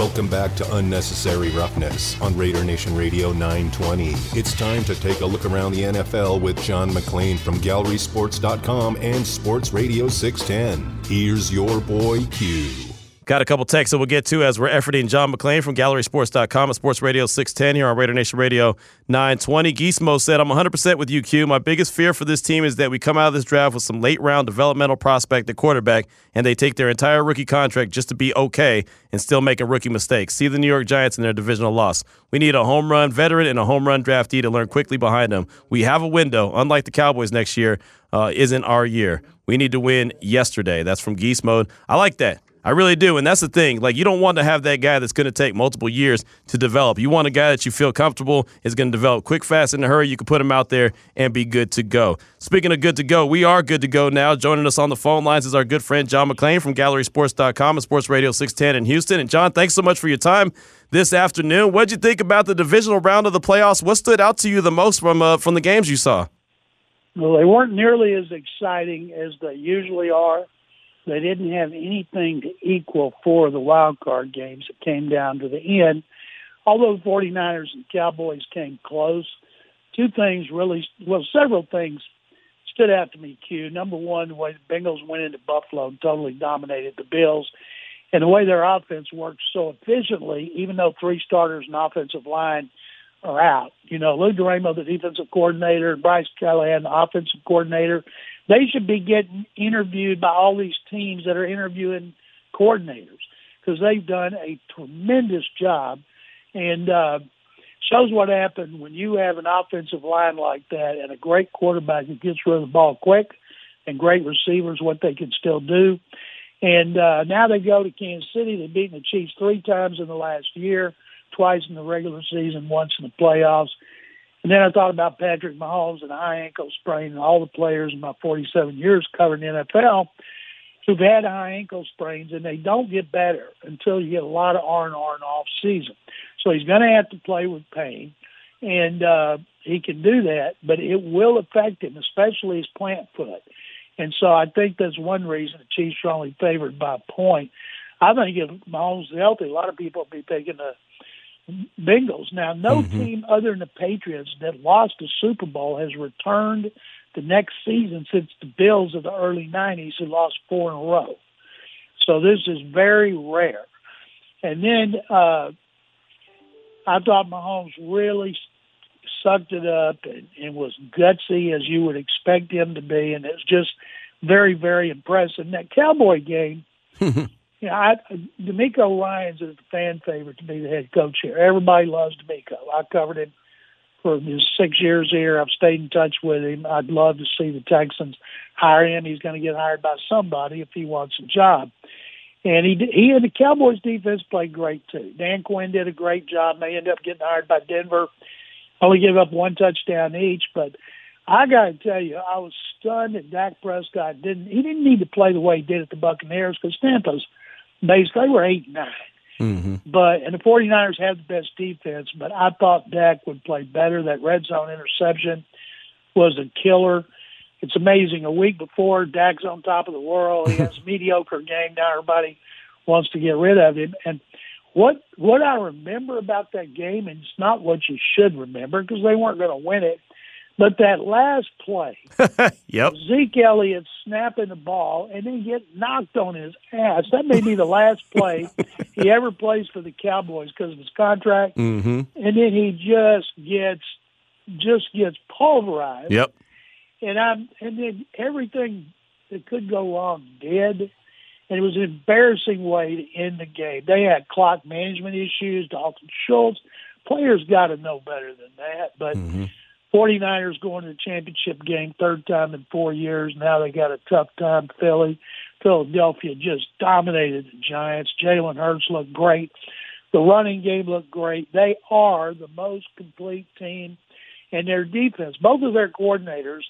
Welcome back to Unnecessary Roughness on Raider Nation Radio 920. It's time to take a look around the NFL with John McClain from GallerySports.com and Sports Radio 610. Here's your boy Q. Got a couple texts that we'll get to as we're efforting John McClain from GallerySports.com at Sports Radio 610 here on Raider Nation Radio 920. Geesmo said, I'm 100% with you, Q. My biggest fear for this team is that we come out of this draft with some late round developmental prospect at quarterback and they take their entire rookie contract just to be okay and still making rookie mistakes. See the New York Giants in their divisional loss. We need a home run veteran and a home run draftee to learn quickly behind them. We have a window, unlike the Cowboys next year, uh, isn't our year. We need to win yesterday. That's from Geese Mode. I like that. I really do. And that's the thing. Like, you don't want to have that guy that's going to take multiple years to develop. You want a guy that you feel comfortable is going to develop quick, fast, in a hurry. You can put him out there and be good to go. Speaking of good to go, we are good to go now. Joining us on the phone lines is our good friend John McClain from GallerySports.com and Sports Radio 610 in Houston. And, John, thanks so much for your time this afternoon. What'd you think about the divisional round of the playoffs? What stood out to you the most from, uh, from the games you saw? Well, they weren't nearly as exciting as they usually are. They didn't have anything to equal for the wild card games. It came down to the end. Although the 49ers and Cowboys came close, two things really, well, several things stood out to me, Q. Number one, the way the Bengals went into Buffalo and totally dominated the Bills, and the way their offense worked so efficiently, even though three starters and offensive line are out. You know, Lou Anarumo, the defensive coordinator, Brian Callahan, the offensive coordinator, they should be getting interviewed by all these teams that are interviewing coordinators because they've done a tremendous job and uh, shows what happened when you have an offensive line like that and a great quarterback that gets rid of the ball quick and great receivers, what they can still do. And uh, now they go to Kansas City. They've beaten the Chiefs three times in the last year, twice in the regular season, once in the playoffs. And then I thought about Patrick Mahomes and high ankle sprain and all the players in my 47 years covering the NFL who've had high ankle sprains and they don't get better until you get a lot of R and R in off season. So he's going to have to play with pain, and uh, he can do that, but it will affect him, especially his plant foot. And so I think that's one reason the Chiefs are only favored by a point. I think if Mahomes is healthy, a lot of people will be taking the Bengals. Now, no mm-hmm. team other than the Patriots that lost the Super Bowl has returned the next season since the Bills of the early 90s who lost four in a row. So this is very rare. And then uh, I thought Mahomes really sucked it up and, and was gutsy as you would expect him to be, and it's just very, very impressive. that Cowboy game, Yeah, I, DeMeco Ryans is the fan favorite to be the head coach here. Everybody loves DeMeco. I covered him for his six years here. I've stayed in touch with him. I'd love to see the Texans hire him. He's going to get hired by somebody if he wants a job. And he he and the Cowboys defense played great too. Dan Quinn did a great job. They ended up getting hired by Denver. Only gave up one touchdown each, but I got to tell you, I was stunned that Dak Prescott didn't. He didn't need to play the way he did at the Buccaneers because Tampa's basically they were eight nine. Mm-hmm. But and the 49ers have the best defense, but I thought Dak would play better. That red zone interception was a killer. It's amazing. A week before, Dak's on top of the world. He has a mediocre game. Now everybody wants to get rid of him. And what what I remember about that game, and it's not what you should remember because they weren't going to win it, but that last play, yep. Zeke Elliott snapping the ball and then get knocked on his ass. That may be the last play he ever plays for the Cowboys because of his contract. Mm-hmm. And then he just gets just gets pulverized. Yep. And I'm and then everything that could go wrong did. And it was an embarrassing way to end the game. They had clock management issues. Dalton Schultz, players got to know better than that. But mm-hmm 49ers going to the championship game, third time in four years. Now they got a tough time. Philly, Philadelphia just dominated the Giants. Jalen Hurts looked great. The running game looked great. They are the most complete team, and their defense. Both of their coordinators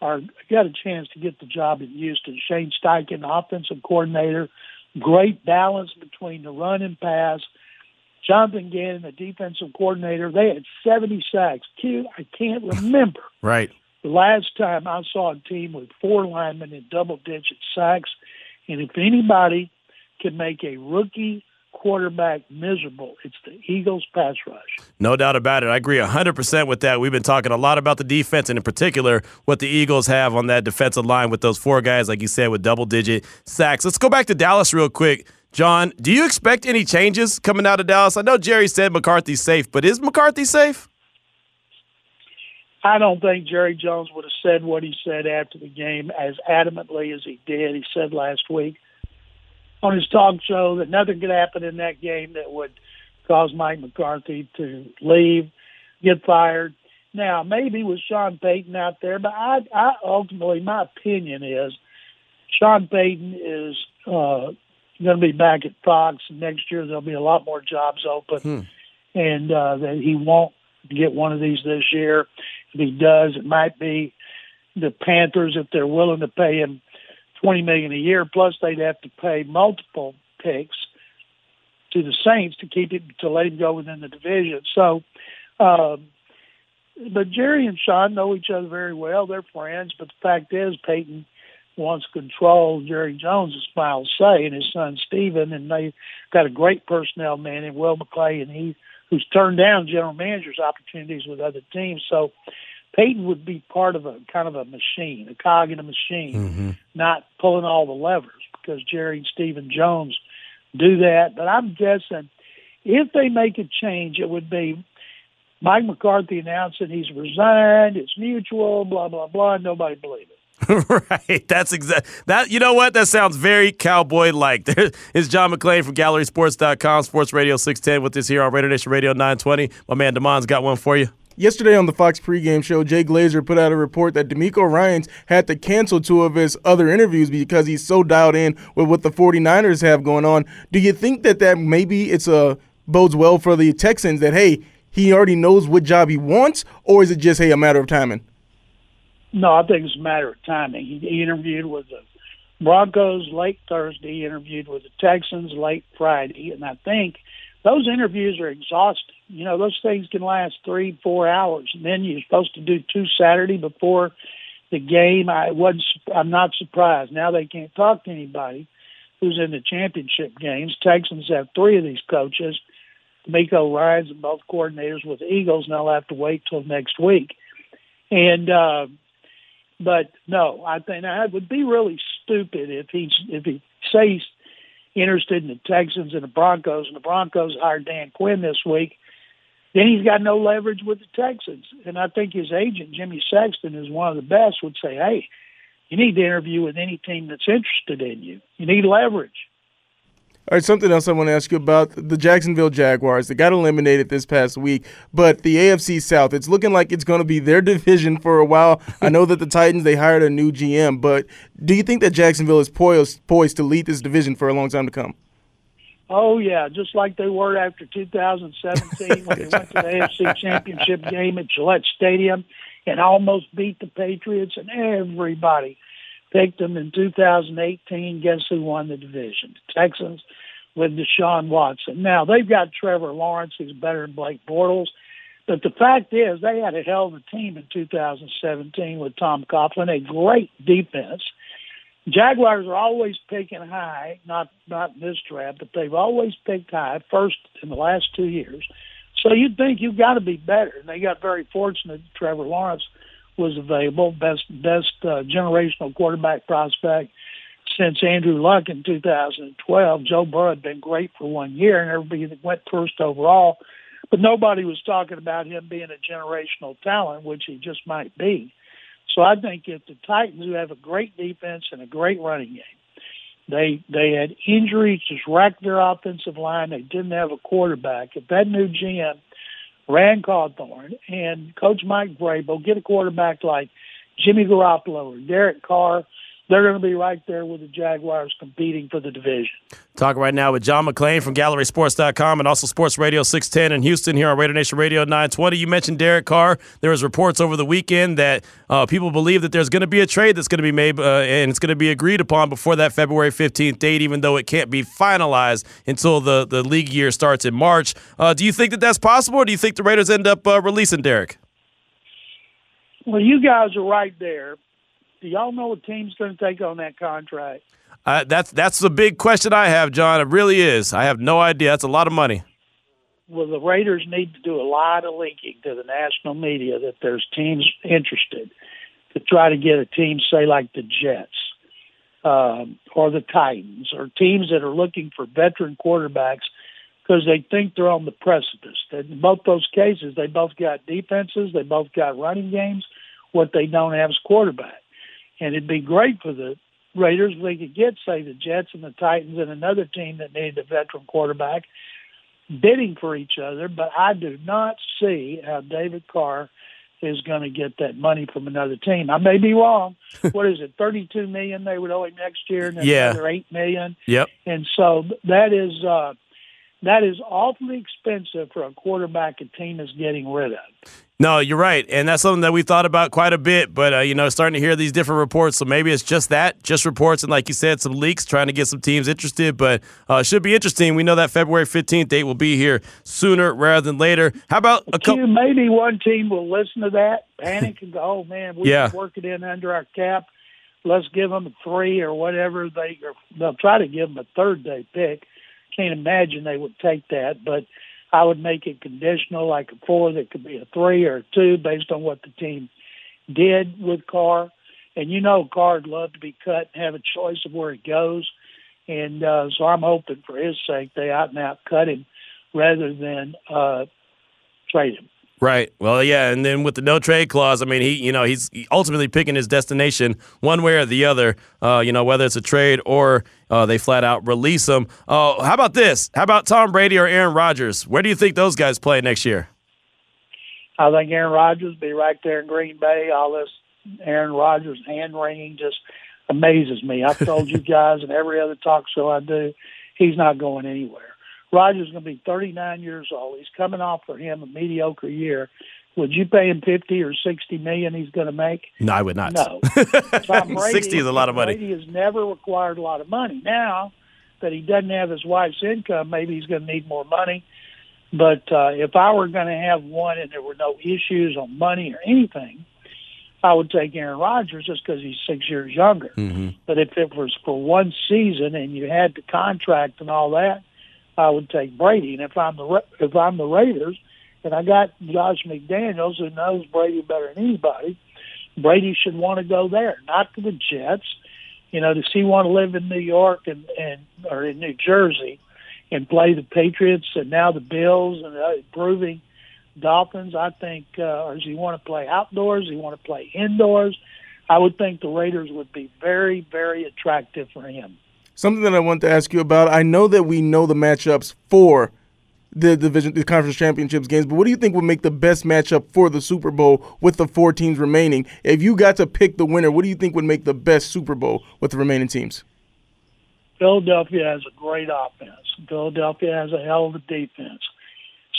are got a chance to get the job in Houston. Shane Steichen, offensive coordinator, great balance between the run and pass. Jonathan Gannon, the defensive coordinator, they had 70 sacks. I can't remember. right. The last time I saw a team with four linemen in double digit sacks. And if anybody can make a rookie quarterback miserable, it's the Eagles' pass rush. No doubt about it. I agree 100% with that. We've been talking a lot about the defense and, in particular, what the Eagles have on that defensive line with those four guys, like you said, with double digit sacks. Let's go back to Dallas real quick. John, do you expect any changes coming out of Dallas? I know Jerry said McCarthy's safe, but is McCarthy safe? I don't think Jerry Jones would have said what he said after the game as adamantly as he did. He said last week on his talk show that nothing could happen in that game that would cause Mike McCarthy to leave, get fired. Now, maybe with Sean Payton out there, but I, I ultimately, my opinion is Sean Payton is uh, going to be back at Fox next year. There'll be a lot more jobs open, hmm. and uh, that he won't get one of these this year. If he does, it might be the Panthers if they're willing to pay him twenty million a year. Plus, they'd have to pay multiple picks to the Saints to keep him to let him go within the division. So, um, but Jerry and Sean know each other very well. They're friends. But the fact is, Payton wants control. Jerry Jones, as Miles say, and his son Stephen, and they got a great personnel man in Will McClay, and he who's turned down general managers opportunities with other teams. So Payton would be part of a kind of a machine, a cog in a machine, mm-hmm. not pulling all the levers because Jerry and Stephen Jones do that. But I'm guessing if they make a change, it would be Mike McCarthy announcing he's resigned, it's mutual, blah blah blah. Nobody believe it. right. That's exact. That you know what? That sounds very cowboy like. There is John McClain from GallerySports.com, Sports Radio 610 with us here on Raider Nation Radio 920. My man Damon's got one for you. Yesterday on the Fox pregame show, Jay Glazer put out a report that DeMeco Ryans had to cancel two of his other interviews because he's so dialed in with what the 49ers have going on. Do you think that that maybe it's a bodes well for the Texans that hey, he already knows what job he wants, or is it just hey a matter of timing? No, I think it's a matter of timing. He, he interviewed with the Broncos late Thursday. He interviewed with the Texans late Friday, and I think those interviews are exhausting. You know, those things can last three, four hours, and then you're supposed to do two Saturday before the game. I wasn't. I'm not surprised. Now they can't talk to anybody who's in the championship games. Texans have three of these coaches. DeMeco Ryans and both coordinators with the Eagles, and they'll have to wait till next week. And uh, but no, I think it would be really stupid if he's if he say he's interested in the Texans and the Broncos, and the Broncos hired Dan Quinn this week. Then he's got no leverage with the Texans, and I think his agent Jimmy Sexton is one of the best. Would say, hey, you need to interview with any team that's interested in you. You need leverage. All right, something else I want to ask you about the Jacksonville Jaguars. They got eliminated this past week, but the AFC South, it's looking like it's going to be their division for a while. I know that the Titans, they hired a new GM, but do you think that Jacksonville is poised, poised to lead this division for a long time to come? Oh, yeah, just like they were after 2017 when they went to the AFC Championship game at Gillette Stadium and almost beat the Patriots, and everybody picked them in 2018. Guess who won the division? The Texans with Deshaun Watson. Now they've got Trevor Lawrence, who's better than Blake Bortles. But the fact is, they had a hell of a team in 2017 with Tom Coughlin, a great defense. Jaguars are always picking high, not not in this draft, but they've always picked high, first in the last two years. So you'd think you've got to be better. And they got very fortunate. Trevor Lawrence was available, best best uh, generational quarterback prospect since Andrew Luck in 2012. Joe Burrow had been great for one year, and everybody went first overall, but nobody was talking about him being a generational talent, which he just might be. So I think if the Titans, who have a great defense and a great running game, they they had injuries just wrecked their offensive line. They didn't have a quarterback. If that new GM Ran Carthon and Coach Mike Vrabel get a quarterback like Jimmy Garoppolo or Derek Carr, they're going to be right there with the Jaguars competing for the division. Talk right now with John McClain from GallerySports.com and also Sports Radio 610 in Houston here on Raider Nation Radio 920. You mentioned Derek Carr. There was reports over the weekend that uh, people believe that there's going to be a trade that's going to be made uh, and it's going to be agreed upon before that February 15th date, even though it can't be finalized until the, the league year starts in March. Uh, do you think that that's possible, or do you think the Raiders end up uh, releasing Derek? Well, you guys are right there Do y'all know what team's going to take on that contract? Uh, that's that's the big question I have, John. It really is. I have no idea. That's a lot of money. Well, the Raiders need to do a lot of linking to the national media that there's teams interested to try to get a team, say like the Jets um, or the Titans, or teams that are looking for veteran quarterbacks because they think they're on the precipice. In both those cases, they both got defenses, they both got running games. What they don't have is quarterback. And it'd be great for the Raiders if they could get, say, the Jets and the Titans and another team that needed a veteran quarterback bidding for each other. But I do not see how David Carr is going to get that money from another team. I may be wrong. what is it? Thirty-two million they would owe him next year, and then Yeah. another eight million. Yep. And so that is uh, that is awfully expensive for a quarterback a team is getting rid of. No, you're right, and that's something that we thought about quite a bit. But uh, you know, starting to hear these different reports, so maybe it's just that, just reports, and like you said, some leaks, trying to get some teams interested. But uh, should be interesting. We know that February 15th date will be here sooner rather than later. How about a couple? Maybe one team will listen to that, panic, and go, "Oh man, we Yeah. work it in under our cap. Let's give them a three or whatever they. Or they'll try to give them a third day pick. Can't imagine they would take that, but I would make it conditional, like a four that could be a three or a two, based on what the team did with Carr. And you know, Carr'd love to be cut and have a choice of where he goes. And uh, so I'm hoping for his sake they out and out cut him rather than uh, trade him. Right. Well, yeah, and then with the no trade clause, I mean, he, you know, he's ultimately picking his destination one way or the other. Uh, you know, whether it's a trade or uh, they flat out release him. Uh, how about this? How about Tom Brady or Aaron Rodgers? Where do you think those guys play next year? I think Aaron Rodgers will be right there in Green Bay. All this Aaron Rodgers hand wringing just amazes me. I've told you guys in every other talk show I do, he's not going anywhere. Rodgers is going to be 39 years old. He's coming off for him a mediocre year. Would you pay him 50 or 60 million he's going to make? No, I would not. No. Tom Brady, 60 is a lot of money. Brady has never required a lot of money. Now that he doesn't have his wife's income, maybe he's going to need more money. But uh, if I were going to have one and there were no issues on money or anything, I would take Aaron Rodgers just because he's six years younger. Mm-hmm. But if it was for one season and you had the contract and all that, I would take Brady. And if I'm the if I'm the Raiders, and I got Josh McDaniels who knows Brady better than anybody, Brady should want to go there, not to the Jets. You know, does he want to live in New York and and or in New Jersey and play the Patriots and now the Bills and uh, improving Dolphins? I think, uh, or does he want to play outdoors? Does he want to play indoors? I would think the Raiders would be very, very attractive for him. Something that I want to ask you about. I know that we know the matchups for the division, the conference championships games, but what do you think would make the best matchup for the Super Bowl with the four teams remaining? If you got to pick the winner, what do you think would make the best Super Bowl with the remaining teams? Philadelphia has a great offense. Philadelphia has a hell of a defense.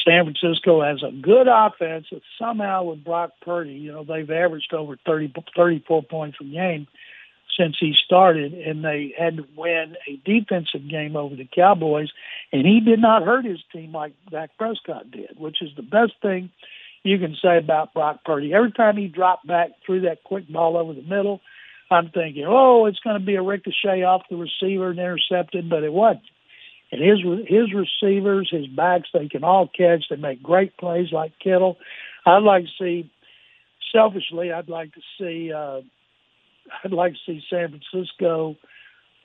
San Francisco has a good offense somehow with Brock Purdy, you know, they've averaged over 30, 34 points a game since he started, and they had to win a defensive game over the Cowboys, and he did not hurt his team like Dak Prescott did, which is the best thing you can say about Brock Purdy. Every time he dropped back, threw that quick ball over the middle, I'm thinking, oh, it's going to be a ricochet off the receiver and intercepted, but it wasn't. And his his receivers, his backs, they can all catch. They make great plays like Kittle. I'd like to see, selfishly, I'd like to see, uh, I'd like to see San Francisco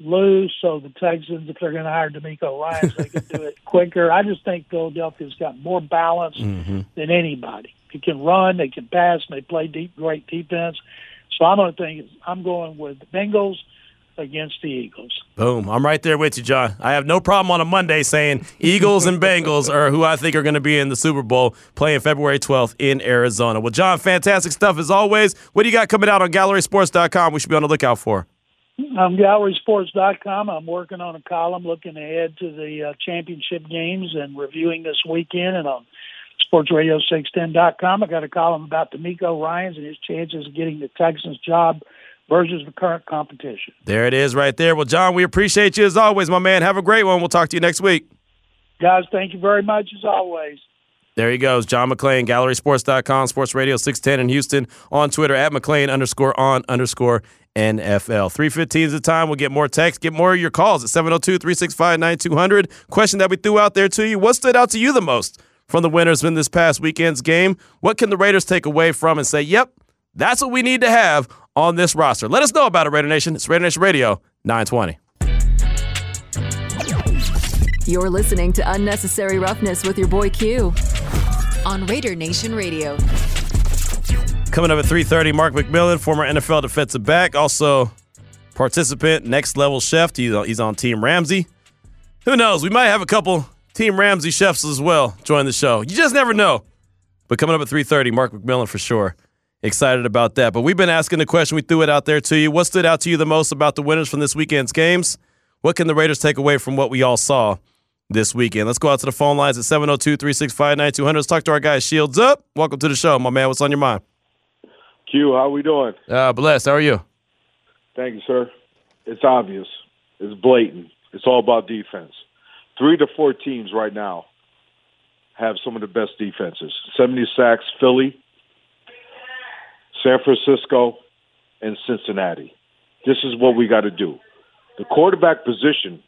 lose so the Texans, if they're going to hire DeMeco Ryan, they can do it quicker. I just think Philadelphia's got more balance mm-hmm. than anybody. They can run, they can pass, and they play deep, great defense. So I'm going to think I'm going with the Bengals against the Eagles. Boom. I'm right there with you, John. I have no problem on a Monday saying Eagles and Bengals are who I think are going to be in the Super Bowl playing February 12th in Arizona. Well, John, fantastic stuff as always. What do you got coming out on GallerySports.com we should be on the lookout for? On GallerySports.com, I'm working on a column looking ahead to the uh, championship games and reviewing this weekend. And on SportsRadio610.com, I got a column about DeMeco Ryans and his chances of getting the Texans job versus the current competition. There it is right there. Well, John, we appreciate you as always, my man. Have a great one. We'll talk to you next week. Guys, thank you very much as always. There he goes. John McClain, gallerysports.com, sports radio 610 in Houston, on Twitter at McClain underscore on underscore NFL. 315 is the time. We'll get more text, get more of your calls at 702 365 9200. Question that we threw out there to you What stood out to you the most from the winners in this past weekend's game? What can the Raiders take away from and say, yep, that's what we need to have on this roster? Let us know about it, Raider Nation. It's Raider Nation Radio 920. You're listening to Unnecessary Roughness with your boy Q on Raider Nation Radio. Coming up at 3:30, Mark McMillian, former NFL defensive back, also participant, next level chef. He's on, he's on Team Ramsay. Who knows? We might have a couple Team Ramsay chefs as well join the show. You just never know. But coming up at 3:30, Mark McMillian for sure. Excited about that. But we've been asking the question. We threw it out there to you. What stood out to you the most about the winners from this weekend's games? What can the Raiders take away from what we all saw this weekend? Let's go out to the phone lines at 702 365 9200. Let's talk to our guy, Shields Up. Welcome to the show, my man. What's on your mind? Q, how we doing? Uh, blessed. How are you? Thank you, sir. It's obvious. It's blatant. It's all about defense. Three to four teams right now have some of the best defenses. 70 sacks, Philly, San Francisco, and Cincinnati. This is what we got to do. The quarterback position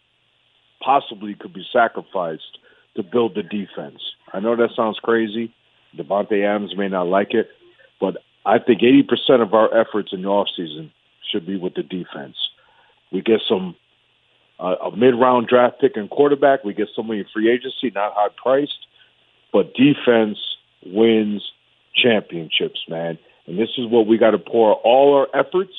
possibly could be sacrificed to build the defense. I know that sounds crazy. Davante Adams may not like it, but I think 80% of our efforts in the offseason should be with the defense. We get some uh, a mid-round draft pick and quarterback. We get somebody in free agency, not high priced, but defense wins championships, man. And this is what we got to pour all our efforts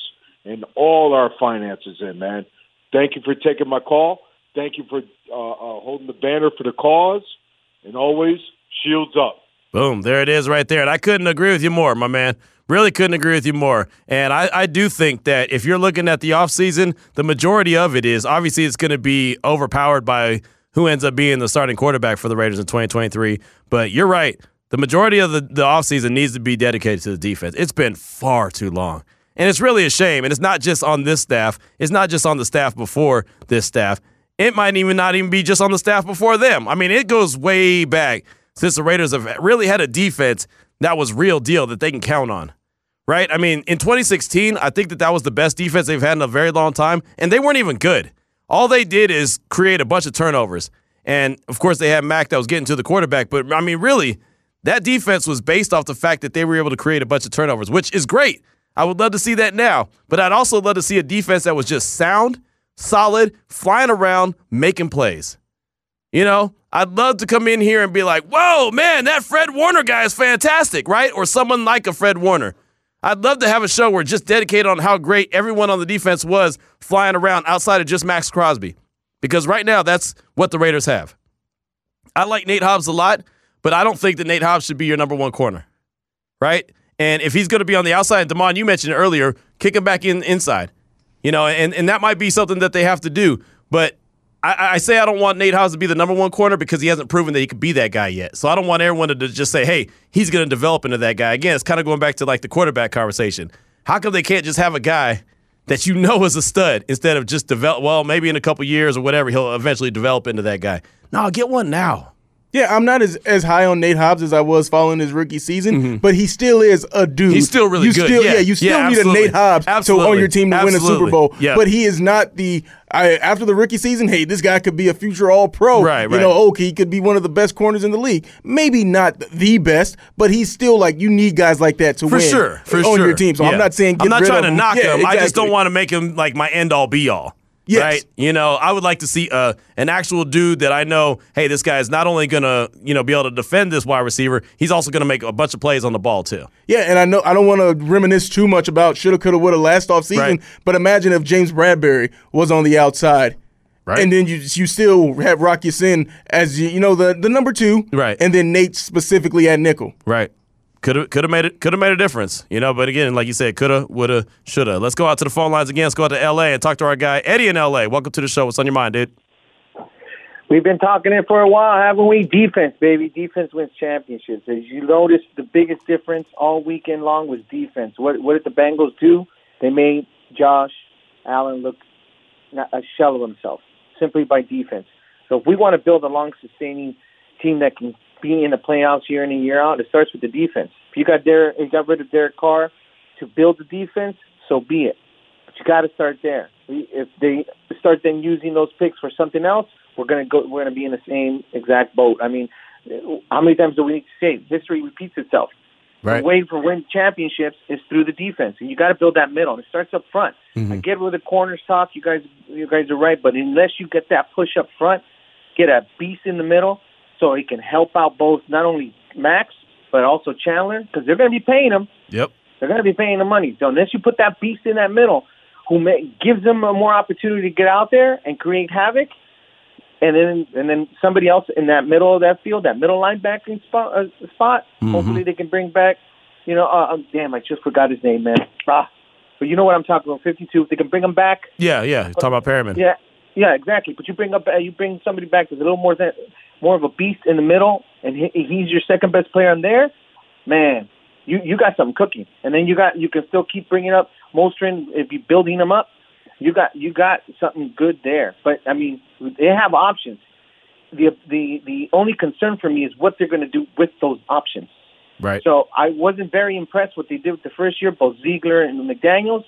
and all our finances in, man. Thank you for taking my call. Thank you for uh, uh, holding the banner for the cause, and always shields up. Boom, there it is right there. And I couldn't agree with you more, my man. Really couldn't agree with you more. And I, I do think that if you're looking at the offseason, the majority of it is obviously it's going to be overpowered by who ends up being the starting quarterback for the Raiders in 2023. But you're right. The majority of the, the offseason needs to be dedicated to the defense. It's been far too long. And it's really a shame. And it's not just on this staff, it's not just on the staff before this staff. It might even not even be just on the staff before them. I mean, it goes way back since the Raiders have really had a defense that was real deal that they can count on right? I mean, in 2016, I think that that was the best defense they've had in a very long time, and they weren't even good. All they did is create a bunch of turnovers. And of course, they had Mack that was getting to the quarterback. But I mean, really, that defense was based off the fact that they were able to create a bunch of turnovers, which is great. I would love to see that now. But I'd also love to see a defense that was just sound, solid, flying around, making plays. You know, I'd love to come in here and be like, whoa, man, that Fred Warner guy is fantastic, right? Or someone like a Fred Warner. I'd love to have a show where just dedicated on how great everyone on the defense was flying around outside of just Maxx Crosby. Because right now, that's what the Raiders have. I like Nate Hobbs a lot, but I don't think that Nate Hobbs should be your number one corner, right? And if he's going to be on the outside, and Damon, you mentioned earlier, kick him back in inside, you know, and, and that might be something that they have to do. But I, I, say I don't want Nate Hobbs to be the number one corner because he hasn't proven that he could be that guy yet. So I don't want everyone to just say, hey, he's going to develop into that guy. Again, it's kind of going back to like the quarterback conversation. How come they can't just have a guy that you know is a stud instead of just develop? Well, maybe in a couple years or whatever, he'll eventually develop into that guy. No, get one now. Yeah, I'm not as, as high on Nate Hobbs as I was following his rookie season, mm-hmm. but he still is a dude. He's still really you good. Still, yeah. yeah. you still yeah, need a Nate Hobbs absolutely. to on your team to absolutely. win a Super Bowl. Yeah. But he is not the I, after the rookie season. Hey, this guy could be a future All Pro. Right, right. You know, okay, he could be one of the best corners in the league. Maybe not the best, but he's still like you need guys like that to win for win sure, for on sure. your team. So yeah. I'm not saying I'm not trying to him. knock yeah, him. Exactly. I just don't want to make him like my end all be all. Yes. Right? You know, I would like to see uh, an actual dude that I know, hey, this guy is not only going to, you know, be able to defend this wide receiver, he's also going to make a bunch of plays on the ball too. Yeah, and I know I don't want to reminisce too much about shoulda, coulda, woulda last offseason, Right. but imagine if James Bradberry was on the outside. Right. And then you you still have Rock Sin as you, you know the the number two, Right. And then Nate specifically at nickel. Right. Could have could have made it could have made a difference, you know. But again, like you said, coulda, woulda, shoulda. Let's go out to the phone lines again. Let's go out to L.A. and talk to our guy Eddie in L.A. Welcome to the show. What's on your mind, dude? We've been talking it for a while, haven't we? Defense, baby. Defense wins championships. As you noticed, the biggest difference all weekend long was defense. What what did the Bengals do? They made Josh Allen look a shell of himself simply by defense. So if we want to build a long, sustaining team that can being in the playoffs year in and year out. It starts with the defense. If you got Derek, you got rid of Derek Carr to build the defense, so be it. But you got to start there. If they start then using those picks for something else, we're gonna go. We're gonna be in the same exact boat. I mean, how many times do we need to say history repeats itself? Right. The way for win championships is through the defense, and you got to build that middle. And it starts up front. Mm-hmm. I get where the corners talk. You guys, you guys are right, but unless you get that push up front, get a beast in the middle, so he can help out both not only Max but also Chandler, because they're going to be paying him. Yep. They're going to be paying the money. So unless you put that beast in that middle, who may, gives them a more opportunity to get out there and create havoc, and then and then somebody else in that middle of that field, that middle linebacking spot, uh, spot hopefully they can bring back. You know, uh, um, damn, I just forgot his name, man. Ah, but you know what I'm talking about? 52. If they can bring him back, Yeah, yeah. You're about Perryman. yeah, yeah, exactly. But you bring up, uh, you bring somebody back that's a little more than more of a beast in the middle, and he, he's your second best player in there. Man, you you got something cooking, and then you got you can still keep bringing up Mostrin if you building him up. You got you got something good there. But I mean, they have options. The the the only concern for me is what they're going to do with those options. Right. So I wasn't very impressed what they did with the first year, both Ziegler and McDaniels.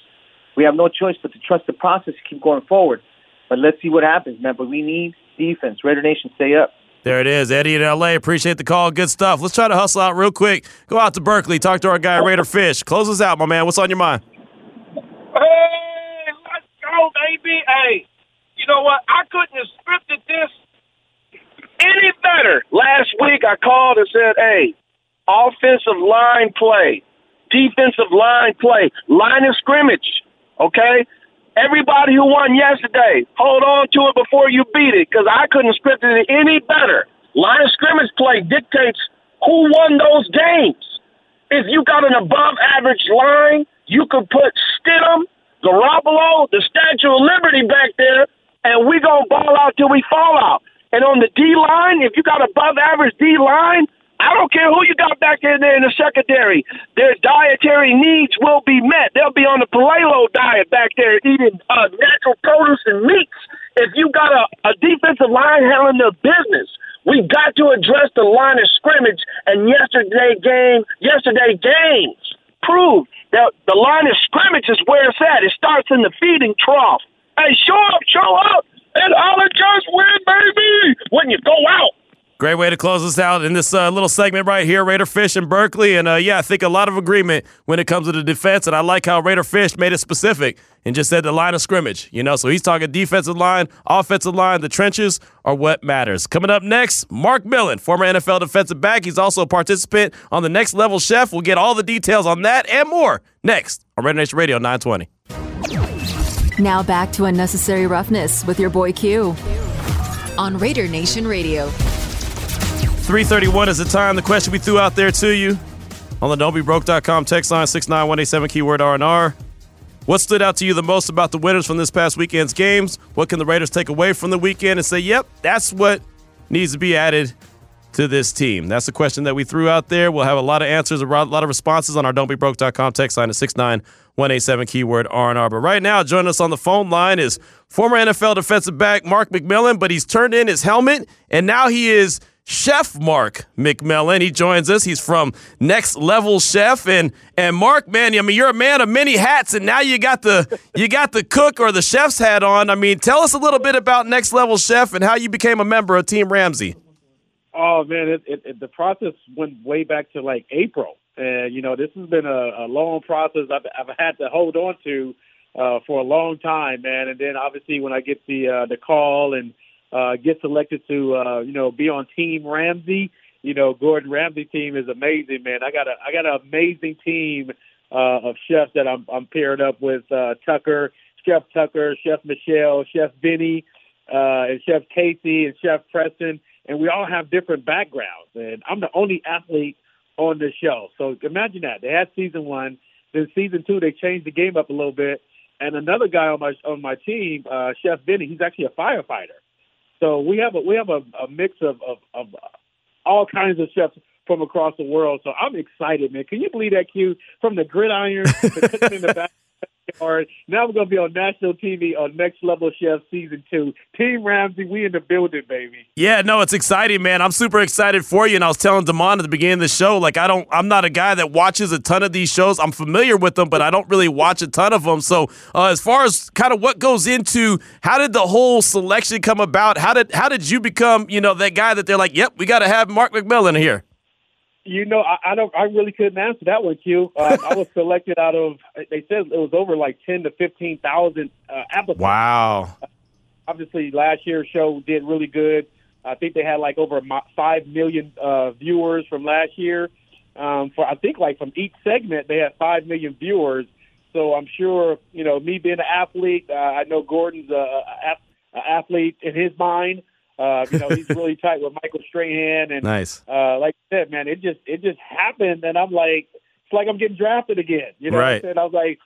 We have no choice but to trust the process to keep going forward. But let's see what happens, man. But we need defense. Raider Nation, stay up. There it is. Eddie in LA. Appreciate the call. Good stuff. Let's try to hustle out real quick. Go out to Berkeley. Talk to our guy, Raider Fish. Close us out, my man. What's on your mind? Hey, let's go, baby. Hey, you know what? I couldn't have scripted this any better. Last week I called and said, hey, offensive line play, defensive line play, line of scrimmage, okay? Everybody who won yesterday, hold on to it before you beat it because I couldn't script it any better. Line of scrimmage play dictates who won those games. If you got an above average line, you could put Stidham, Garoppolo, the Statue of Liberty back there, and we gonna ball out till we fall out. And on the D line, if you got above average D line, I don't care who you got back in there in the secondary. Their dietary needs will be met. They'll be on the paleo diet back there, eating uh, natural produce and meats. If you got a, a defensive line handling their business, we got to address the line of scrimmage. And yesterday game, yesterday games proved that the line of scrimmage is where it's at. It starts in the feeding trough. Hey, show up, show up, and I'll just win, baby. When you go out. Great way to close us out in this uh, little segment right here, Raider Fish in Berkeley. And uh, yeah, I think a lot of agreement when it comes to the defense. And I like how Raider Fish made it specific and just said the line of scrimmage. You know, so he's talking defensive line, offensive line. The trenches are what matters. Coming up next, Mark Millen, former NFL defensive back. He's also a participant on the Next Level Chef. We'll get all the details on that and more next on Raider Nation Radio 920. Now back to Unnecessary Roughness with your boy Q. on Raider Nation Radio. 331 is the time. The question we threw out there to you on the don'tbebroke.com text line 69187 keyword R&R. What stood out to you the most about the winners from this past weekend's games? What can the Raiders take away from the weekend and say, yep, that's what needs to be added to this team? That's the question that we threw out there. We'll have a lot of answers, a lot of responses on our don'tbebroke.com text line at 69187 keyword R&R. But right now, joining us on the phone line is former NFL defensive back Mark McMillian, but he's turned in his helmet and now he is Chef Mark McMillian. He joins us. He's from Next Level Chef, and and Mark, man, I mean, you're a man of many hats, and now you got the you got the cook or the chef's hat on. I mean, tell us a little bit about Next Level Chef and how you became a member of Team Ramsay. Oh man, it, it, it, the process went way back to like April, and you know this has been a, a long process I've, I've had to hold on to uh, for a long time, man. And then obviously when I get the uh, the call and uh, get selected to uh, you know be on Team Ramsay. You know, Gordon Ramsay team is amazing, man. I got a I got an amazing team uh, of chefs that I'm I'm paired up with uh, Tucker, Chef Tucker, Chef Michelle, Chef Vinny, uh, and Chef Casey and Chef Preston, and we all have different backgrounds. And I'm the only athlete on the show, so imagine that they had season one, then season two they changed the game up a little bit, and another guy on my on my team, uh, Chef Vinny, he's actually a firefighter. So we have a we have a, a mix of, of of all kinds of chefs from across the world. So I'm excited, man. Can you believe that, Q? From the gridiron to cooking in the back backyard. Now we're gonna be on national TV on Next Level Chef season two. Team Ramsay, we in the building, baby. Yeah, no, it's exciting, man. I'm super excited for you. And I was telling Damon at the beginning of the show, like I don't, I'm not a guy that watches a ton of these shows. I'm familiar with them, but I don't really watch a ton of them. So, uh, as far as kind of what goes into, how did the whole selection come about? How did how did you become, you know, that guy that they're like, yep, we got to have Mark McMillian here. You know, I, I don't. I really couldn't answer that one, Q. Uh, I was selected out of. They said it was over like ten to fifteen thousand uh, applicants. Wow. Obviously, last year's show did really good. I think they had like over five million uh, viewers from last year. Um, for I think like from each segment, they had five million viewers. So I'm sure you know me being an athlete. Uh, I know Gordon's a, a, a athlete in his mind. Uh, you know, he's really tight with Michael Strahan, and Nice. uh, like I said, man, it just it just happened, and I'm like, it's like I'm getting drafted again. You know, what I'm I was like,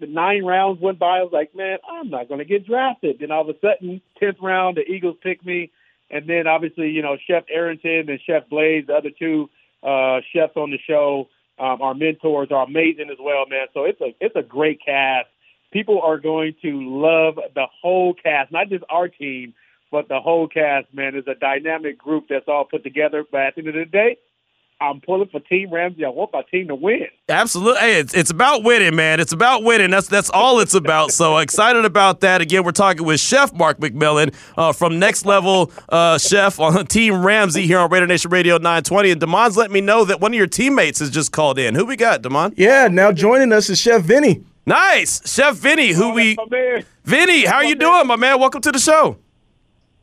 the nine rounds went by. I was like, man, I'm not going to get drafted. Then all of a sudden, tenth round, the Eagles pick me, and then obviously, you know, Chef Arrington and Chef Blais, the other two uh, chefs on the show, um, our mentors are amazing as well, man. So it's a it's a great cast. People are going to love the whole cast, not just our team, but the whole cast, man, is a dynamic group that's all put together. But at the end of the day, I'm pulling for Team Ramsay. I want my team to win. Absolutely. Hey, it's, it's about winning, man. It's about winning. That's that's all it's about. So excited about that. Again, we're talking with Chef Mark McMillian uh, from Next Level uh, Chef on Team Ramsey here on Raider Nation Radio 920. And Damon's let me know that one of your teammates has just called in. Who we got, Damon? Yeah, now joining us is Chef Vinny. Nice. Chef Vinny, who we. My man, Vinny, how are you doing, my man? Welcome to the show.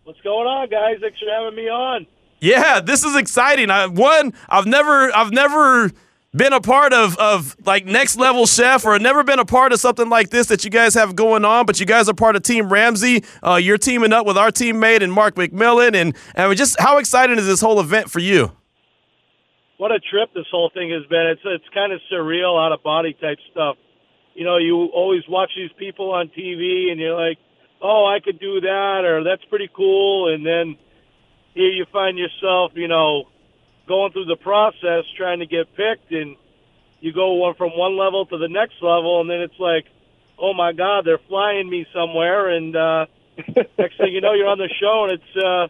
What's going on, guys? Thanks for having me on. Yeah, this is exciting. I one, I've never I've never been a part of of like next level chef or never been a part of something like this that you guys have going on, but you guys are part of Team Ramsey. Uh, you're teaming up with our teammate and Mark McMillian and and just how exciting is this whole event for you? What a trip this whole thing has been. It's it's kind of surreal, out of body type stuff. You know, you always watch these people on TV, and you're like, "Oh, I could do that," or "That's pretty cool," and then here you find yourself, you know, going through the process trying to get picked, and you go one from one level to the next level, and then it's like, "Oh my God, they're flying me somewhere," and uh, next thing you know, you're on the show, and it's. uh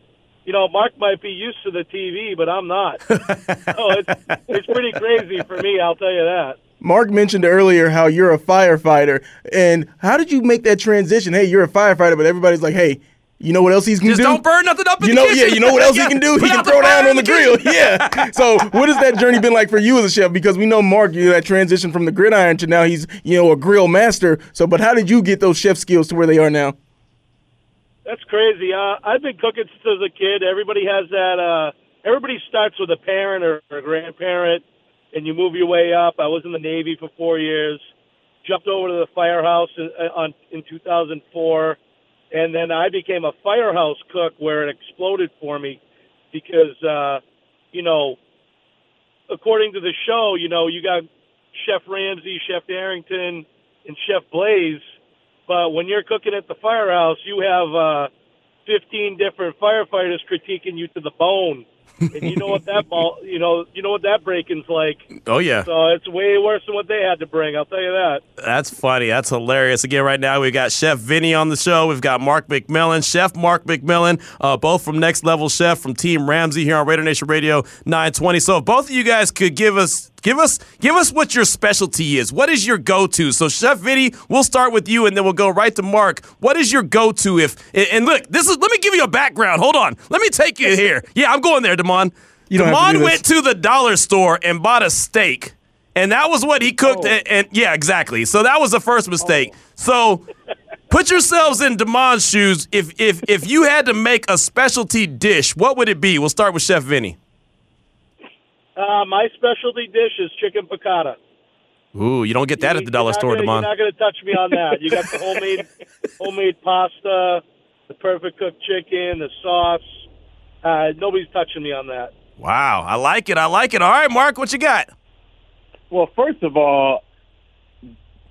you know, Mark might be used to the TV, but I'm not. so it's it's pretty crazy for me. I'll tell you that. Mark mentioned earlier how you're a firefighter, and how did you make that transition? Hey, you're a firefighter, but everybody's like, hey, you know what else he's gonna Just do? don't burn nothing up in you the know, kitchen. yeah, you know what else Yeah, he can do? He can throw down on the the grill. Yeah. So, what has that journey been like for you as a chef? Because we know Mark, you know, that transition from the gridiron to now he's, you know, a grill master. So, but how did you get those chef skills to where they are now? That's crazy. Uh, I've been cooking since as a kid. Everybody has that. Uh, everybody starts with a parent or, or a grandparent, and you move your way up. I was in the Navy for four years. Jumped over to the firehouse in, uh, on in 2004, and then I became a firehouse cook where it exploded for me because uh, you know, according to the show, you know, you got Chef Ramsay, Chef Arrington, and Chef Blais. But when you're cooking at the firehouse, you have uh, 15 different firefighters critiquing you to the bone, and you know what that ball, you know, you know what that breaking's like. Oh yeah. So it's way worse than what they had to bring. I'll tell you that. That's funny. That's hilarious. Again, right now we've got Chef Vinny on the show. We've got Mark McMillian, Chef Mark McMillian, uh, both from Next Level Chef from Team Ramsay here on Raider Nation Radio 920. So if both of you guys could give us give us give us what your specialty is. What is your go-to? So Chef Vinny, we'll start with you and then we'll go right to Mark. What is your go-to if and look, this is let me give you a background. Hold on. Let me take you here. Yeah, I'm going there, Damon. You don't have to Damon do this. went to the dollar store and bought a steak. And that was what he cooked. Oh. And, and yeah, exactly. So that was the first mistake. Oh. So put yourselves in Damon's shoes. If if if you had to make a specialty dish, what would it be? We'll start with Chef Vinny. Uh, my specialty dish is chicken piccata. Ooh, you don't get that at the dollar store, gonna- Damon. You're not going to touch me on that. You got the homemade homemade pasta, the perfect cooked chicken, the sauce. Uh, nobody's touching me on that. Wow, I like it. I like it. All right, Mark, what you got? Well, first of all,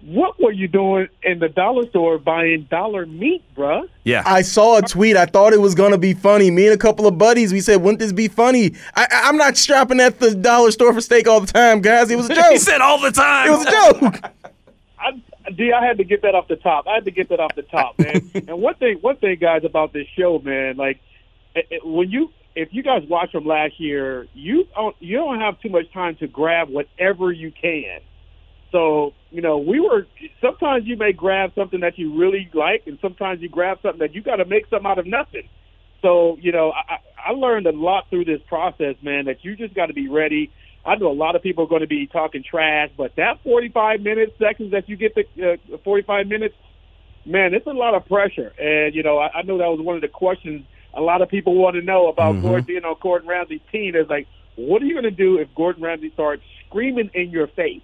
what were you doing in the dollar store buying dollar meat, bruh? Yeah. I saw a tweet. I thought it was gonna be funny. Me and a couple of buddies, we said, "Wouldn't this be funny?" I, I- I'm not shopping at the dollar store for steak all the time, guys. It was a joke. he said all the time. it was a joke. I, D, I had to get that off the top. I had to get that off the top, man. and one thing, one thing, guys, about this show, man, like it, it, when you, if you guys watch from last year, you don't, you don't have too much time to grab whatever you can. So you know, we were sometimes you may grab something that you really like, and sometimes you grab something that you got to make something out of nothing. So you know, I, I learned a lot through this process, man. That you just got to be ready. I know a lot of people are going to be talking trash, but that 45 minutes, seconds that you get the uh, 45 minutes, man, it's a lot of pressure. And you know, I, I know that was one of the questions a lot of people want to know about mm-hmm. Gordon, you know, Gordon Ramsay's team. Is like, what are you going to do if Gordon Ramsay starts screaming in your face?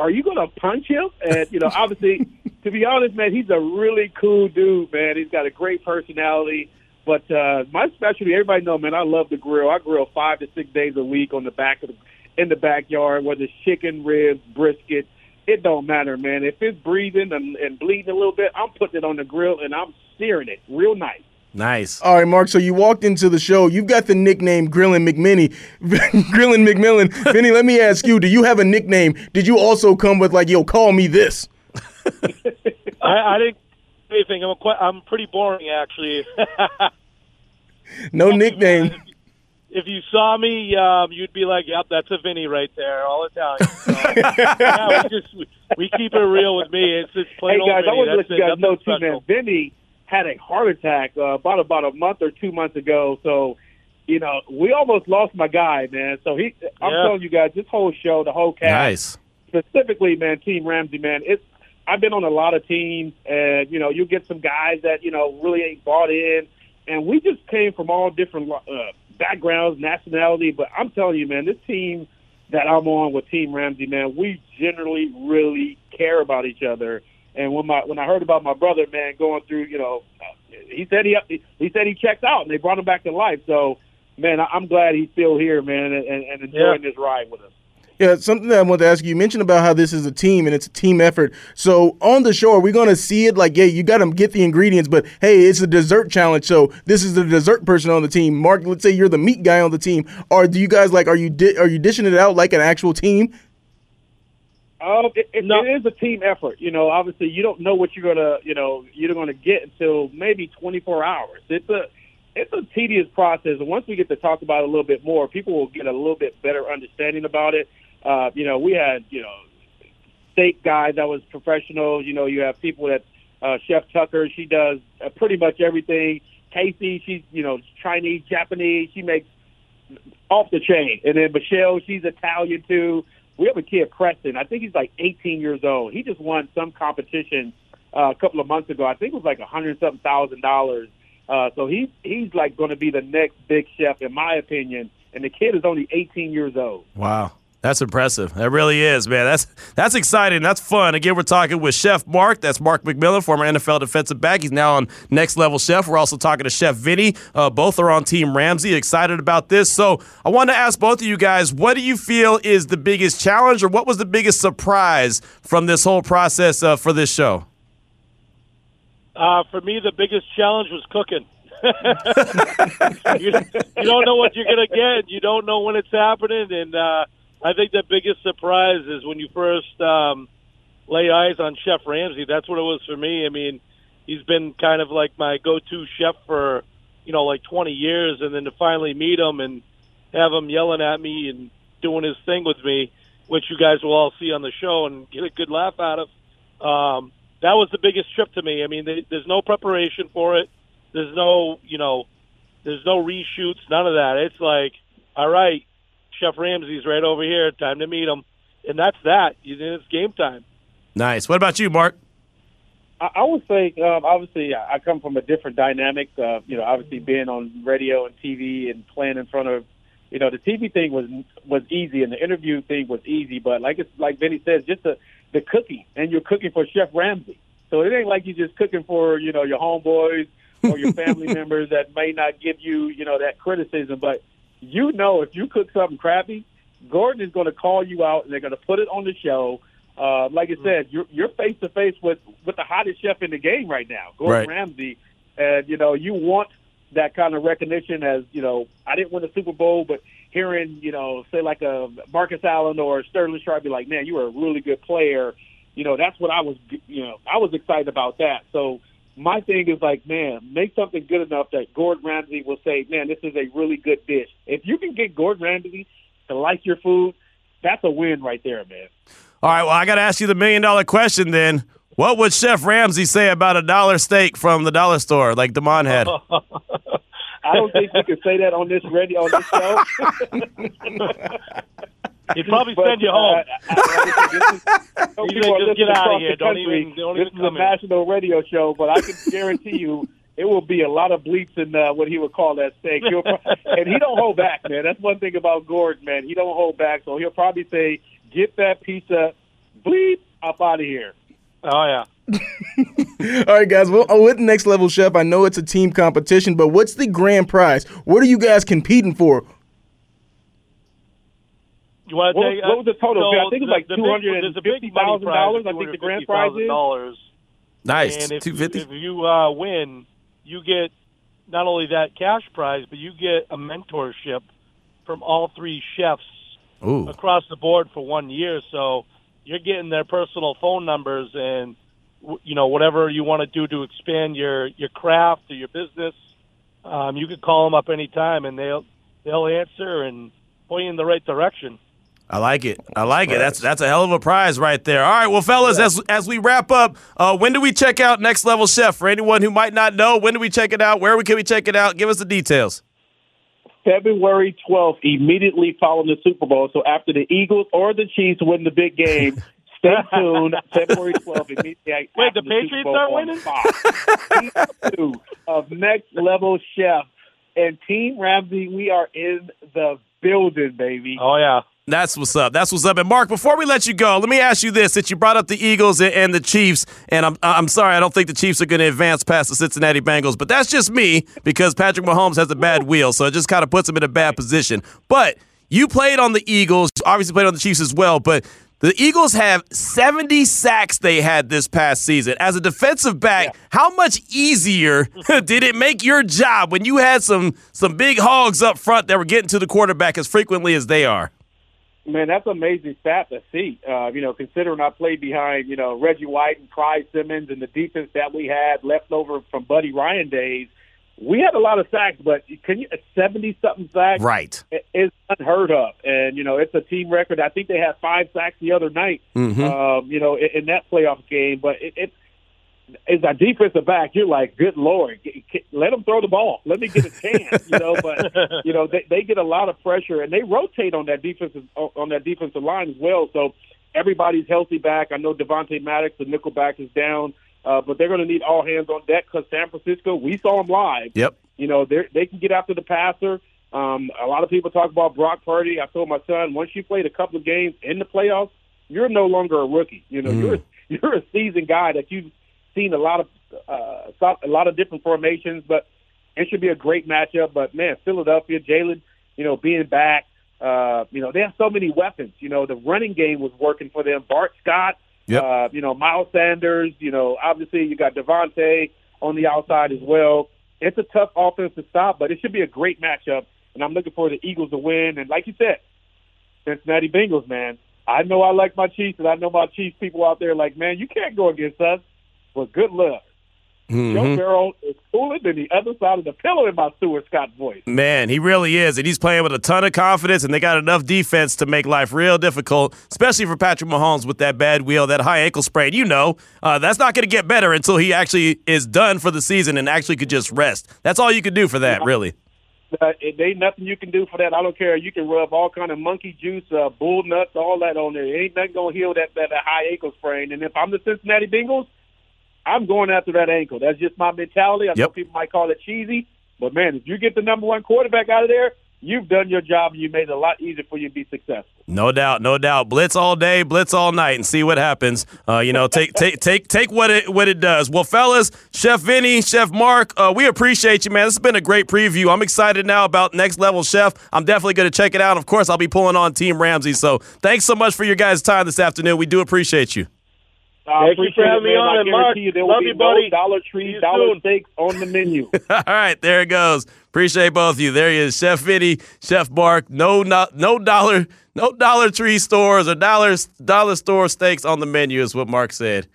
Are you going to punch him? And, you know, obviously, to be honest, man, he's a really cool dude, man. He's got a great personality. But uh, my specialty, everybody know, man, I love to grill. I grill five to six days a week on the back of the, in the backyard, whether it's chicken, ribs, brisket. It don't matter, man. If it's breathing and, and bleeding a little bit, I'm putting it on the grill and I'm searing it real nice. Nice. All right, Mark. So you walked into the show. You've got the nickname Grillin' McMinnie. Grillin' McMillian. Vinny, let me ask you, do you have a nickname? Did you also come with, like, yo, call me this? I, I didn't anything. I'm, quite, I'm pretty boring, actually. no nickname. If you saw me, um, you'd be like, "Yep, that's a Vinny right there, all Italian." So, yeah, we just we, we, keep it real with me. It's just plain hey guys, Vinny. I want to let you guys know too, man. Vinny had a heart attack uh, about about a month or two months ago. So, you know, we almost lost my guy, man. So he, I'm yeah. telling you guys, this whole show, the whole cast, nice. specifically, man, Team Ramsay, man, it's. I've been on a lot of teams, and you know, you get some guys that you know really ain't bought in, and we just came from all different uh, backgrounds, nationality. But I'm telling you, man, this team that I'm on with Team Ramsay, man, we generally really care about each other and when my when I heard about my brother, man, going through, you know, he said he he said he checked out, and they brought him back to life. So, man, I'm glad he's still here, man, and, and enjoying yeah. this ride with us. Yeah, something that I want to ask you. You mentioned about how this is a team and it's a team effort. So on the show, are we going to see it like, yeah, you got to get the ingredients, but hey, it's a dessert challenge. So this is the dessert person on the team. Mark, let's say you're the meat guy on the team. Or do you guys like, are you di- are you dishing it out like an actual team? Um, it, it, no. it is a team effort. You know, obviously you don't know what you're gonna, you know, you're gonna get until maybe 24 hours. It's a, it's a tedious process, and once we get to talk about it a little bit more, people will get a little bit better understanding about it. Uh, you know, we had, you know, steak guy that was professional. You know, you have people that, uh, Chef Tucker, she does uh, pretty much everything. Casey, she's, you know, Chinese, Japanese. She makes off the chain. And then Michelle, she's Italian too we have a kid, Preston. I think he's like 18 years old. He just won some competition uh, a couple of months ago. I think it was like a hundred something thousand dollars. Uh, so he's he's like going to be the next big chef, in my opinion. And the kid is only 18 years old. Wow. That's impressive. That really is, man. That's that's exciting. That's fun. Again, we're talking with Chef Mark. That's Mark McMillian, former NFL defensive back. He's now on Next Level Chef. We're also talking to Chef Vinny. Uh, both are on Team Ramsay. Excited about this. So I want to ask both of you guys, what do you feel is the biggest challenge, or what was the biggest surprise from this whole process uh, for this show? Uh, for me, the biggest challenge was cooking. you, you, don't know what you're going to get. You don't know when it's happening, and uh, I think the biggest surprise is when you first um, lay eyes on Chef Ramsay. That's what it was for me. I mean, he's been kind of like my go-to chef for you know like 20 years, and then to finally meet him and have him yelling at me and doing his thing with me, which you guys will all see on the show and get a good laugh out of. Um, that was the biggest trip to me. I mean, they, there's no preparation for it. There's no, you know, there's no reshoots, none of that. It's like, all right, Chef Ramsay's right over here. Time to meet him, and that's that. It's game time. Nice. What about you, Mark? I, I would say, um, obviously, I come from a different dynamic. Uh, you know, obviously being on radio and TV and playing in front of, you know, the TV thing was was easy and the interview thing was easy. But like it's like Vinny says, just the the cooking, and you're cooking for Chef Ramsay. So it ain't like you're just cooking for you know your homeboys or your family members that may not give you you know that criticism, but you know if you cook something crappy, Gordon is going to call you out and they're going to put it on the show. Uh, like I said, you're you're face to face with with the hottest chef in the game right now, Gordon right. Ramsay, and you know you want that kind of recognition as you know I didn't win the Super Bowl, but hearing you know say like a Marcus Allen or Sterling Sharpe be like, man, you were a really good player. you know, that's what I was, you know, I was excited about that. So my thing is like, man, make something good enough that Gordon Ramsay will say, man, this is a really good dish. If you can get Gordon Ramsay to like your food, that's a win right there, man. All right, well, I got to ask you the million dollar question then. What would Chef Ramsay say about a dollar steak from the dollar store like Damon had? I don't think you can say that on this radio on this show. He'd probably send you home. Uh, I, this is, He's like, just get out of here. Don't even, don't this even is a come here. national radio show, but I can guarantee you it will be a lot of bleeps in uh, what he would call that steak. He'll and he don't hold back, man. That's one thing about Gordon, man. He don't hold back, so he'll probably say, "Get that pizza, bleep, up out of here." Oh yeah. All right, guys. Well, with Next Level Chef, I know it's a team competition, but what's the grand prize? What are you guys competing for? You want to What was- take? what was the total? So I think it was like the- the big- there's a big money $250,000, I think the grand prize is. $250,000. Nice. And if, 250? if you uh, win, you get not only that cash prize, but you get a mentorship from all three chefs Ooh. across the board for one year. So you're getting their personal phone numbers and you know whatever you want to do to expand your your craft or your business. Um, you could call them up anytime, and they'll they'll answer and point you in the right direction. I like it. I like it. That's that's a hell of a prize right there. All right, well, fellas, as as we wrap up, uh, when do we check out Next Level Chef? For anyone who might not know, when do we check it out? Where we can we check it out? Give us the details. February 12th, immediately following the Super Bowl. So after the Eagles or the Chiefs win the big game, stay tuned. February 12th, immediately Wait, after the Super Patriots Bowl aren't on winning? Fox. Two of Next Level Chef and Team Ramsay. We are in the building, baby. Oh yeah. That's what's up. That's what's up. And Mark, before we let you go, let me ask you this: since you brought up the Eagles and, and the Chiefs, and I'm I'm sorry, I don't think the Chiefs are going to advance past the Cincinnati Bengals, but that's just me because Patrick Mahomes has a bad wheel, so it just kind of puts him in a bad position. But you played on the Eagles, obviously played on the Chiefs as well, but. The Eagles have 70 sacks they had this past season. As a defensive back, how much easier did it make your job when you had some some big hogs up front that were getting to the quarterback as frequently as they are? Man, that's an amazing stat to see. Uh, you know, considering I played behind, you know, Reggie White and Clyde Simmons and the defense that we had left over from Buddy Ryan days, we had a lot of sacks, but can you seventy something sacks Right. is unheard of. And you know, it's a team record. I think they had five sacks the other night. Mhm. Um, you know, in, in that playoff game. But it, it as a defensive back, you're like, good lord, g- g- let them throw the ball. Let me get a chance. you know, but you know they, they get a lot of pressure and they rotate on that defensive on that defensive line as well. So everybody's healthy back. I know Devontae Maddox, the nickelback, is down, uh, but they're going to need all hands on deck because San Francisco, we saw them live. Yep. You know, they they can get after the passer. Um, a lot of people talk about Brock Purdy. I told my son, once you played a couple of games in the playoffs, you're no longer a rookie. You know, Mm. you're you're a seasoned guy that you've seen a lot of uh, a lot of different formations. But it should be a great matchup. But man, Philadelphia, Jalen, you know, being back, uh, you know, they have so many weapons. You know, the running game was working for them. Boston Scott, Yep. uh, you know, Miles Sanders. You know, obviously you got DeVonta on the outside as well. It's a tough offense to stop, but it should be a great matchup. And I'm looking for the Eagles to win. And like you said, Cincinnati Bengals, man. I know I like my Chiefs, and I know my Chiefs people out there like, man, you can't go against us. But good luck. Joe Mhm. Burrow is cooler than the other side of the pillow in my Stuart Scott voice. Man, he really is. And he's playing with a ton of confidence, and they got enough defense to make life real difficult, especially for Patrick Mahomes with that bad wheel, that high ankle sprain. You know, uh, that's not going to get better until he actually is done for the season and actually could just rest. That's all you could do for that, really. Uh, it ain't nothing you can do for that. I don't care. You can rub all kind of monkey juice, uh, bull nuts, all that on there. Ain't nothing gonna heal that, that that high ankle sprain. And if I'm the Cincinnati Bengals, I'm going after that ankle. That's just my mentality. I know Yep. people might call it cheesy, but man, if you get the number one quarterback out of there, you've done your job and you made it a lot easier for you to be successful. No doubt, no doubt. Blitz all day, blitz all night, and see what happens. Uh, you know, take take take take what it what it does. Well, fellas, Chef Vinny, Chef Mark, uh, we appreciate you, man. This has been a great preview. I'm excited now about next level chef. I'm definitely going to check it out. Of course, I'll be pulling on Team Ramsay. So, thanks so much for your guys' time this afternoon. We do appreciate you. I Thank you appreciate for it, having me on, and Mark, you there love will be you, buddy. no Dollar See Tree, you Dollar soon. Steaks on the menu. All right, there it goes. Appreciate both of you. There he is, Chef Vinny, Chef Bark. No, no, no dollar, no Dollar Tree stores or dollar dollar store steaks on the menu is what Mark said.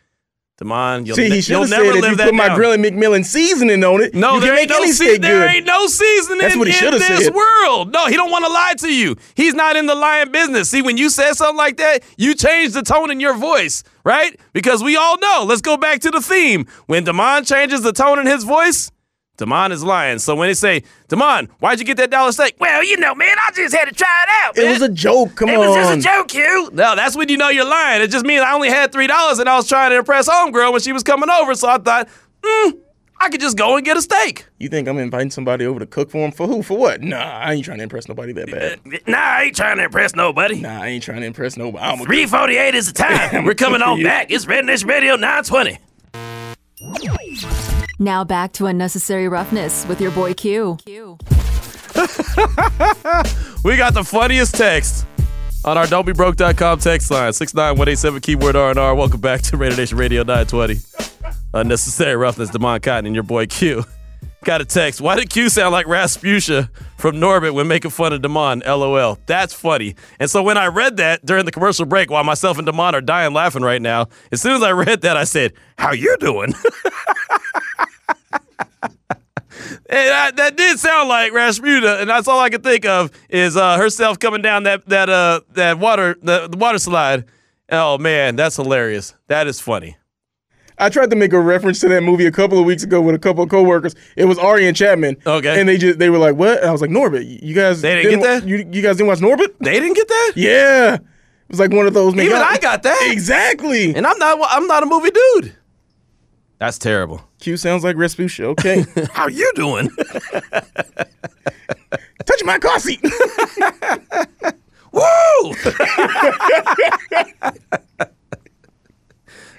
Damon, you'll, See, ne- he you'll never said if you that put my grilling McMillian seasoning on it, No, you there can ain't make no any se- steak there good. ain't no seasoning That's what he in this said. world. No, he don't want to lie to you. He's not in the lying business. See, when you said something like that, you changed the tone in your voice, right? Because we all know. Let's go back to the theme. When Damon changes the tone in his voice, Damon is lying. So when they say, Damon, why'd you get that dollar steak? Well, you know, man, I just had to try it out. It was a joke. Come it on. It was just a joke, you. No, that's when you know you're lying. It just means I only had three dollars and I was trying to impress homegirl when she was coming over. So I thought, hmm, I could just go and get a steak. You think I'm inviting somebody over to cook for him? For who? For what? Nah, I ain't trying to impress nobody that bad. Nah, I ain't trying to impress nobody. Nah, I ain't trying to impress nobody. I'm a- 348 is the time. We're coming on back. It's Raider Nation Radio 920. Now back to Unnecessary Roughness with your boy Q. We got the funniest text on our don'tbebroke.com text line 69187 keyword R&R. Welcome back to Raider Nation Radio 920. Unnecessary roughness, Demond Cotton and your boy Q. Got a text. Why did Q sound like Rasputia from Norbit when making fun of Demond? LOL. That's funny. And so when I read that during the commercial break, while myself and Demond are dying laughing right now, as soon as I read that, I said, "How you doing?" And that, that did sound like Rasputia, and that's all I could think of is uh, herself coming down that that uh that water the, the water slide. Oh man, that's hilarious. That is funny. I tried to make a reference to that movie a couple of weeks ago with a couple of coworkers. It was Ari and Chapman. Okay. And they just they were like, "What?" And I was like, "Norbit, you guys They didn't get that? You, you guys didn't watch Norbit? They didn't get that. Yeah. It was like one of those. Even I got that. exactly. And I'm not I'm not a movie dude. That's terrible. Q sounds like Rasputia. Okay. How you doing? Touch my car seat. Woo!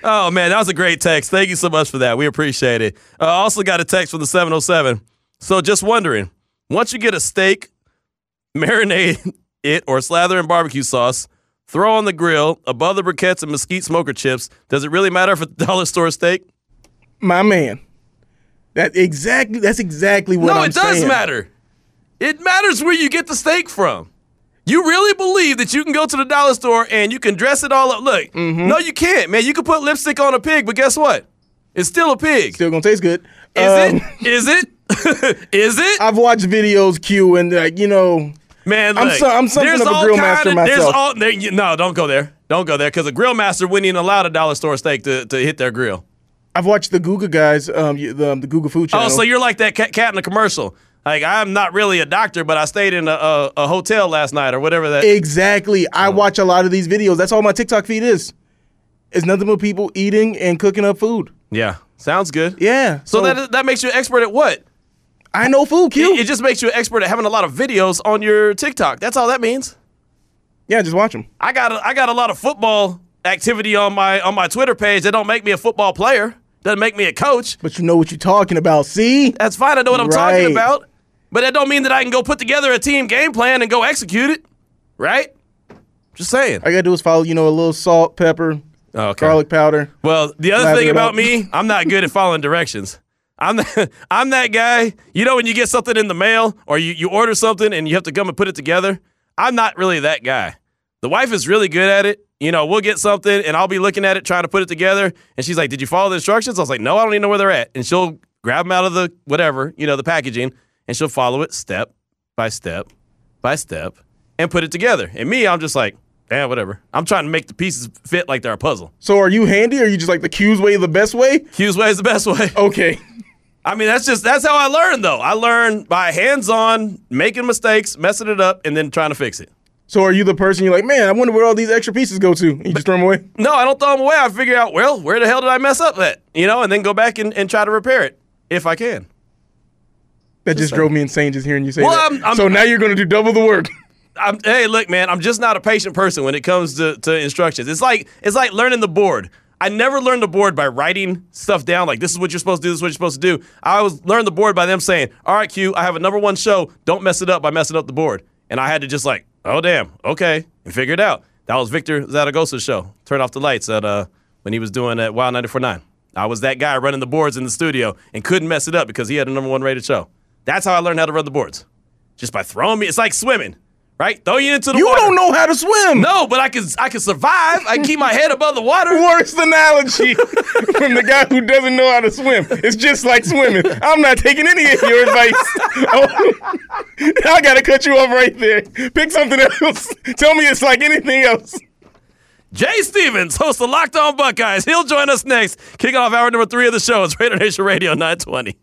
oh man, that was a great text. Thank you so much for that. We appreciate it. Uh, also got a text from the 707. So just wondering, once you get a steak, marinate it or slather in barbecue sauce, throw on the grill above the briquettes and mesquite smoker chips. Does it really matter if it's a dollar store steak? My man. That exactly. That's exactly what no, I'm it does saying. matter. It matters where you get the steak from. You really believe that you can go to the dollar store and you can dress it all up? Look, Mm-hmm. no, you can't, man. You can put lipstick on a pig, but guess what? It's still a pig. Still gonna taste good. Is Um, it? Is it? Is it? I've watched videos, Q, and like you know, Man, I'm look, so- I'm something there's of a grill master of- There's myself. all, there, you, no, don't go there. Don't go there because a grill master wouldn't even allow the dollar store steak to, to hit their grill. I've watched the Google guys, um, the, the Google Food Channel. Oh, so you're like that cat, cat in the commercial. Like I'm not really a doctor, but I stayed in a, a, a hotel last night or whatever that. Exactly. I watch a lot of these videos. That's all my TikTok feed is. It's nothing but people eating and cooking up food. yeah, sounds good. Yeah. So, that that makes you an expert at what? I know food, Q. It, it just makes you an expert at having a lot of videos on your TikTok. That's all that means. yeah, just watch them. I got a, I got a lot of football activity on my on my Twitter page. That don't make me a football player. Doesn't make me a coach. But you know what you're talking about. See? That's fine. I know what I'm Right. talking about. But that don't mean that I can go put together a team game plan and go execute it. Right? Just saying. All you gotta do is follow, you know, a little salt, pepper, oh, Okay. garlic powder. Well, the other thing about me, I'm not good at following directions. I'm the, I'm that guy. You know when you get something in the mail or you, you order something and you have to come and put it together? I'm not really that guy. The wife is really good at it. You know, we'll get something and I'll be looking at it trying to put it together and she's like, "Did you follow the instructions?" I was like, "No, I don't even know where they're at." And she'll grab them out of the whatever, you know, the packaging and she'll follow it step by step by step and put it together. And me, I'm just like, "Yeah, whatever." I'm trying to make the pieces fit like they're a puzzle. So are you handy or are you just like the Q's way the best way? Q's way is the best way. Okay. I mean, that's just that's how I learned though. I learned by hands-on, making mistakes, messing it up, and then trying to fix it. So are you the person you're like, man, I wonder where all these extra pieces go to? And you just throw them away? No, I don't throw them away. I figure out, well, where the hell did I mess up at? You know, and then go back and, and try to repair it if I can. That just drove me insane just hearing you say Well, that. I'm- I'm- so now you're gonna do double the work. I'm, hey, look, man, I'm just not a patient person when it comes to, to instructions. It's like it's like learning the board. I never learned the board by writing stuff down. Like this is what you're supposed to do. This is what you're supposed to do. I always learned the board by them saying, "All right, Q, I have a number one show. Don't mess it up by messing up the board." And I had to just like, "Oh damn, okay," and figure it out. That was Victor Zaragoza's show. Turn off the lights at uh, when he was doing at Wild 94.9. I was that guy running the boards in the studio and couldn't mess it up because he had a number one rated show. That's how I learned how to run the boards. Just by throwing me. It's like swimming, right? Throw you into the water. You water. don't know how to swim. No, but I can I can survive. I can keep my head above the water. Worst analogy from the guy who doesn't know how to swim. It's just like swimming. I'm not taking any of your advice. Oh, I gotta cut you off right there. Pick something else. Tell me it's like anything else. Jay Stevens, host of Locked On Buckeyes. He'll join us next. Kicking off hour number three of the show. It's Raider Nation Radio 920.